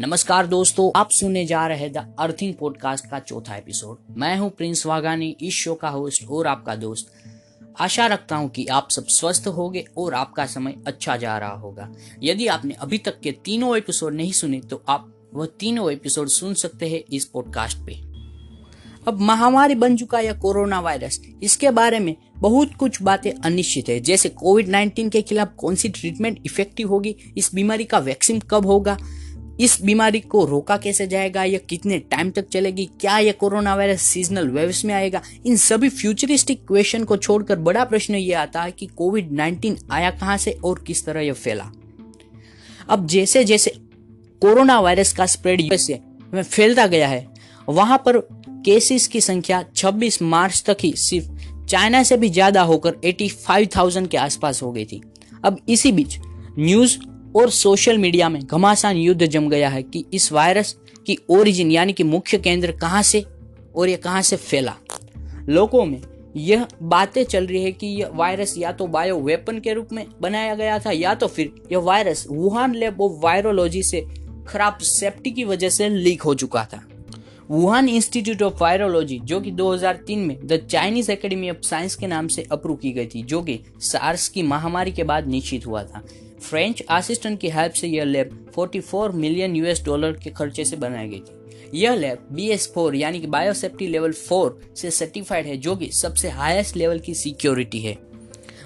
नमस्कार दोस्तों, आप सुनने जा रहे हैं द अर्थिंग पॉडकास्ट का चौथा एपिसोड मैं हूँ प्रिंस वागानी इस शो का होस्ट और आपका दोस्त। आशा रखता हूँ कि आप सब स्वस्थ होंगे और आपका समय अच्छा जा रहा होगा। यदि आपने अभी तक के तीनों एपिसोड नहीं सुने तो आप वह तीनों एपिसोड सुन सकते हैं इस पॉडकास्ट पे। अब महामारी बन चुका यह कोरोना वायरस, इसके बारे में बहुत कुछ बातें अनिश्चित है। जैसे कोविड 19 के खिलाफ कौन सी ट्रीटमेंट इफ़ेक्टिव होगी, इस बीमारी का वैक्सीन कब होगा इस बीमारी को रोका कैसे जाएगा? या कितने टाइम तक चलेगी? क्या यह कोरोना वायरस सीजनल वेव्स में आएगा? इन सभी फ्यूचरिस्टिक क्वेश्चन को छोड़कर बड़ा प्रश्न यह आता है कि कोविड 19 आया कहाँ से और किस तरह यह फैला? अब जैसे जैसे कोरोना वायरस का स्प्रेड यूएस में फैलता गया है वहाँ पर केसेस की संख्या 26 मार्च तक ही सिर्फ़ चाइना से भी ज़्यादा होकर 85,000 के आसपास हो गई थी। अब इसी बीच न्यूज़ और सोशल मीडिया में घमासान युद्ध जम गया है कि इस वायरस की ओरिजिन यानी कि मुख्य केंद्र कहाँ से और यह कहाँ से फैला। लोगों में यह बातें चल रही है कि यह वायरस या तो बायो वेपन के रूप में बनाया गया था या तो फिर यह virus Wuhan lab of virology से खराब सेफ्टी की वजह से लीक हो चुका था। वुहान इंस्टीट्यूट ऑफ़ वायरोलॉजी, जो कि 2003 में the Chinese academy of science के नाम से अप्रूव की गई थी, जो कि सार्स की महामारी के बाद निश्चित हुआ था। फ्रेंच असिस्टेंट की हेल्प से यह लैब 44 मिलियन यूएस डॉलर के खर्चे से बनाई गई थी। यह लैब बी एस फोर, यानी कि बायोसेफ्टी लेवल फोर से सर्टिफाइड है, जो कि सबसे हाईएस्ट लेवल की सिक्योरिटी है।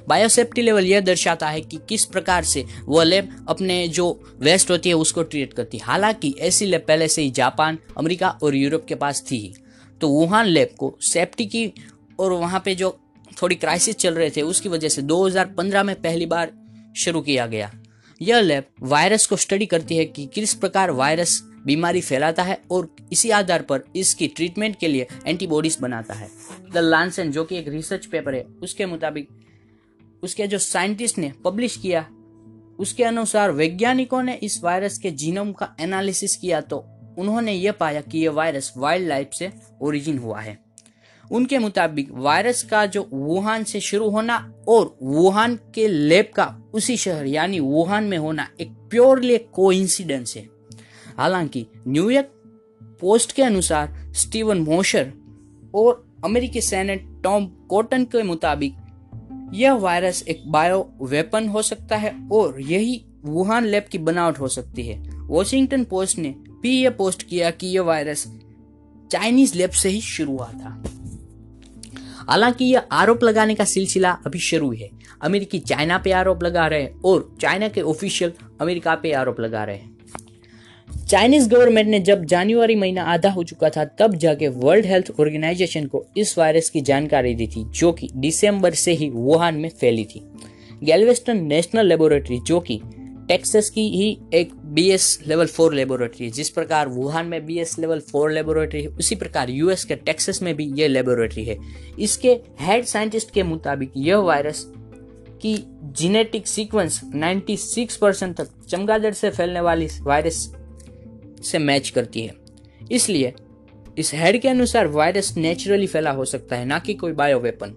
बायोसेफ्टी लेवल यह दर्शाता है कि किस प्रकार से वह लैब अपने जो वेस्ट होती है उसको ट्रीट करती है। हालाँकि ऐसी लैब पहले से ही जापान, अमेरिका और यूरोप के पास थी। ही तो वुहान लैब को सेफ्टी की और वहाँ पे जो थोड़ी क्राइसिस चल रहे थे, उसकी वजह से 2015 में पहली बार शुरू किया गया। यह लैब वायरस को स्टडी करती है कि किस प्रकार वायरस बीमारी फैलाता है और इसी आधार पर इसकी ट्रीटमेंट के लिए एंटीबॉडीज बनाता है। द लांसन जो कि एक रिसर्च पेपर है, उसके मुताबिक उसके जो साइंटिस्ट ने पब्लिश किया, उसके अनुसार वैज्ञानिकों ने इस वायरस के जीनोम का एनालिसिस किया तो उन्होंने यह पाया कि यह वायरस वाइल्ड लाइफ से ओरिजिन हुआ है। उनके मुताबिक वायरस का जो वुहान से शुरू होना और वुहान के लैब का उसी शहर, यानी वुहान में होना एक प्योरली कोइंसिडेंस है। हालाँकि न्यूयॉर्क पोस्ट के अनुसार स्टीवन मोशर और अमेरिकी सेनेट टॉम कॉटन के मुताबिक यह वायरस एक बायो वेपन हो सकता है और यही वुहान लैब की बनावट हो सकती है। वॉशिंगटन पोस्ट ने भी यह पोस्ट किया कि यह वायरस चाइनीज़ लैब से ही शुरू हुआ था। हालाँकि यह आरोप लगाने का सिलसिला अभी शुरू है अमेरिकी चाइना पे आरोप लगा रहे हैं और चाइना के ऑफिशियल अमेरिका पे आरोप लगा रहे हैं। चाइनीज़ गवर्नमेंट ने जब जनवरी महीना आधा हो चुका था, तब जाके वर्ल्ड हेल्थ ऑर्गेनाइजेशन को इस वायरस की जानकारी दी थी, जो कि दिसंबर से ही वुहान में फैली थी। गैलवेस्टन नेशनल लेबोरेटरी, जो कि टेक्सास की ही एक B S level four laboratory है, जिस प्रकार वुहान में B S level four laboratory है, उसी प्रकार यूएस के टेक्सास में भी यह लेबोरेटरी है। इसके हेड साइंटिस्ट के मुताबिक यह वायरस की जीनेटिक सीक्वेंस 96 परसेंट तक चमगादड़ से फैलने वाली वायरस से मैच करती है। इसलिए, इस हेड के अनुसार वायरस नेचुरली फैला हो सकता है, ना कि कोई बायो वेपन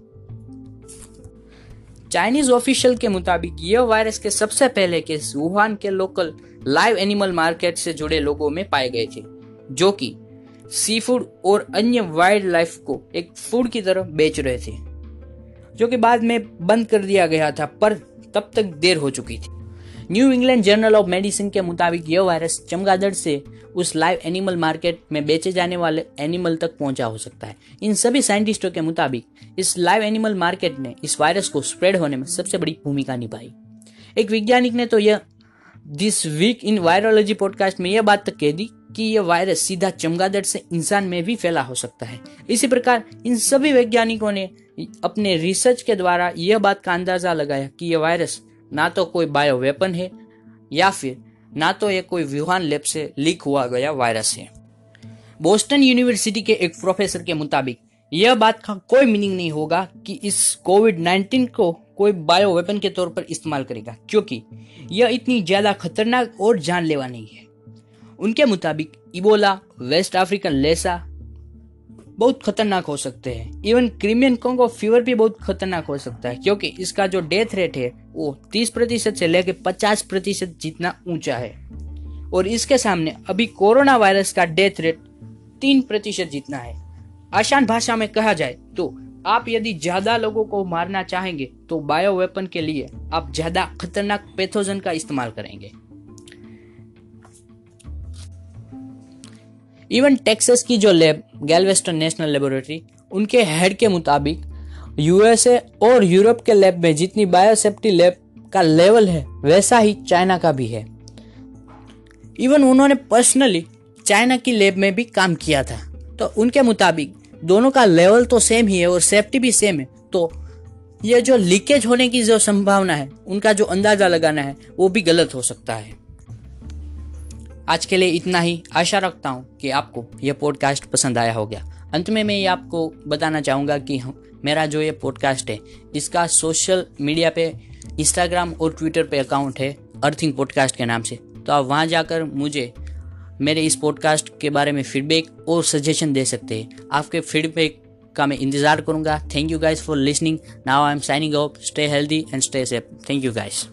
चाइनीज़ ऑफिशियल के मुताबिक, यह वायरस के सबसे पहले केस वुहान के लोकल लाइव एनिमल मार्केट से जुड़े लोगों में पाए गए थे, जो कि सी फ़ूड और अन्य वाइल्ड लाइफ को एक फ़ूड की तरह बेच रहे थे, जो कि बाद में बंद कर दिया गया था, पर तब तक देर हो चुकी थी। New England journal of medicine के मुताबिक यह वायरस चमगादड़ से उस लाइव एनिमल मार्केट में बेचे जाने वाले एनिमल तक पहुँचा हो सकता है। इन सभी साइंटिस्टों के मुताबिक इस लाइव एनिमल मार्केट ने इस वायरस को स्प्रेड होने में सबसे बड़ी भूमिका निभाई। एक वैज्ञानिक ने तो यह this week in virology podcast में यह बात तक कह दी कि यह वायरस सीधा चमगादड़ से इंसान में भी फैला हो सकता है। इसी प्रकार इन सभी वैज्ञानिकों ने अपने रिसर्च के द्वारा यह बात का अंदाज़ा लगाया कि यह वायरस ना तो कोई बायो वेपन है, या फिर ना तो ये कोई वुहान लैब से लीक हुआ गया वायरस है। बोस्टन यूनिवर्सिटी के एक प्रोफेसर के मुताबिक, यह बात का कोई मीनिंग नहीं होगा कि इस कोविड 19 को कोई बायो वेपन के तौर पर इस्तेमाल करेगा, क्योंकि यह इतनी ज़्यादा खतरनाक और जानलेवा नहीं है। उनके मुताबिक इबोला वेस्ट अफ्रीकन लेसा बहुत खतरनाक हो सकते हैं। इवन क्रीमियन कोंगो फीवर भी बहुत खतरनाक हो सकता है, क्योंकि इसका जो डेथ रेट है, वो 30 प्रतिशत से लेकर 50 प्रतिशत जितना ऊँचा है। और इसके सामने अभी कोरोना वायरस का डेथ रेट तीन प्रतिशत जितना है। आसान भाषा में कहा जाए तो आप यदि ज़्यादा लोगों को मारना चाहेंगे तो बायो वेपन के लिए आप ज़्यादा खतरनाक पैथोजन का इस्तेमाल करेंगे। इवन टेक्सास की जो लैब गैलवेस्टन नेशनल लेबोरेटरी उनके हेड के मुताबिक यूएसए और यूरोप के लैब में जितनी बायोसेफ्टी लैब का लेवल है, वैसा ही चाइना का भी है। इवन उन्होंने पर्सनली चाइना की लैब में भी काम किया था। तो उनके मुताबिक, दोनों का लेवल तो सेम ही है और सेफ्टी भी सेम है। तो ये जो लीकेज होने की जो संभावना है, उनका जो अंदाज़ा लगाना है, वो भी गलत हो सकता है। आज के लिए इतना ही। आशा रखता हूँ कि आपको यह पॉडकास्ट पसंद आया होगा। अंत में मैं ये आपको बताना चाहूँगा कि मेरा जो ये पॉडकास्ट है, इसका सोशल मीडिया पे इंस्टाग्राम और ट्विटर पे अकाउंट है अर्थिंग पॉडकास्ट के नाम से। तो आप वहाँ जाकर मुझे मेरे इस पॉडकास्ट के बारे में फीडबैक और सजेशन दे सकते हैं। आपके फीडबैक का मैं इंतज़ार करूँगा। Thank you guys for listening now I am signing off stay healthy and stay safe thank you guys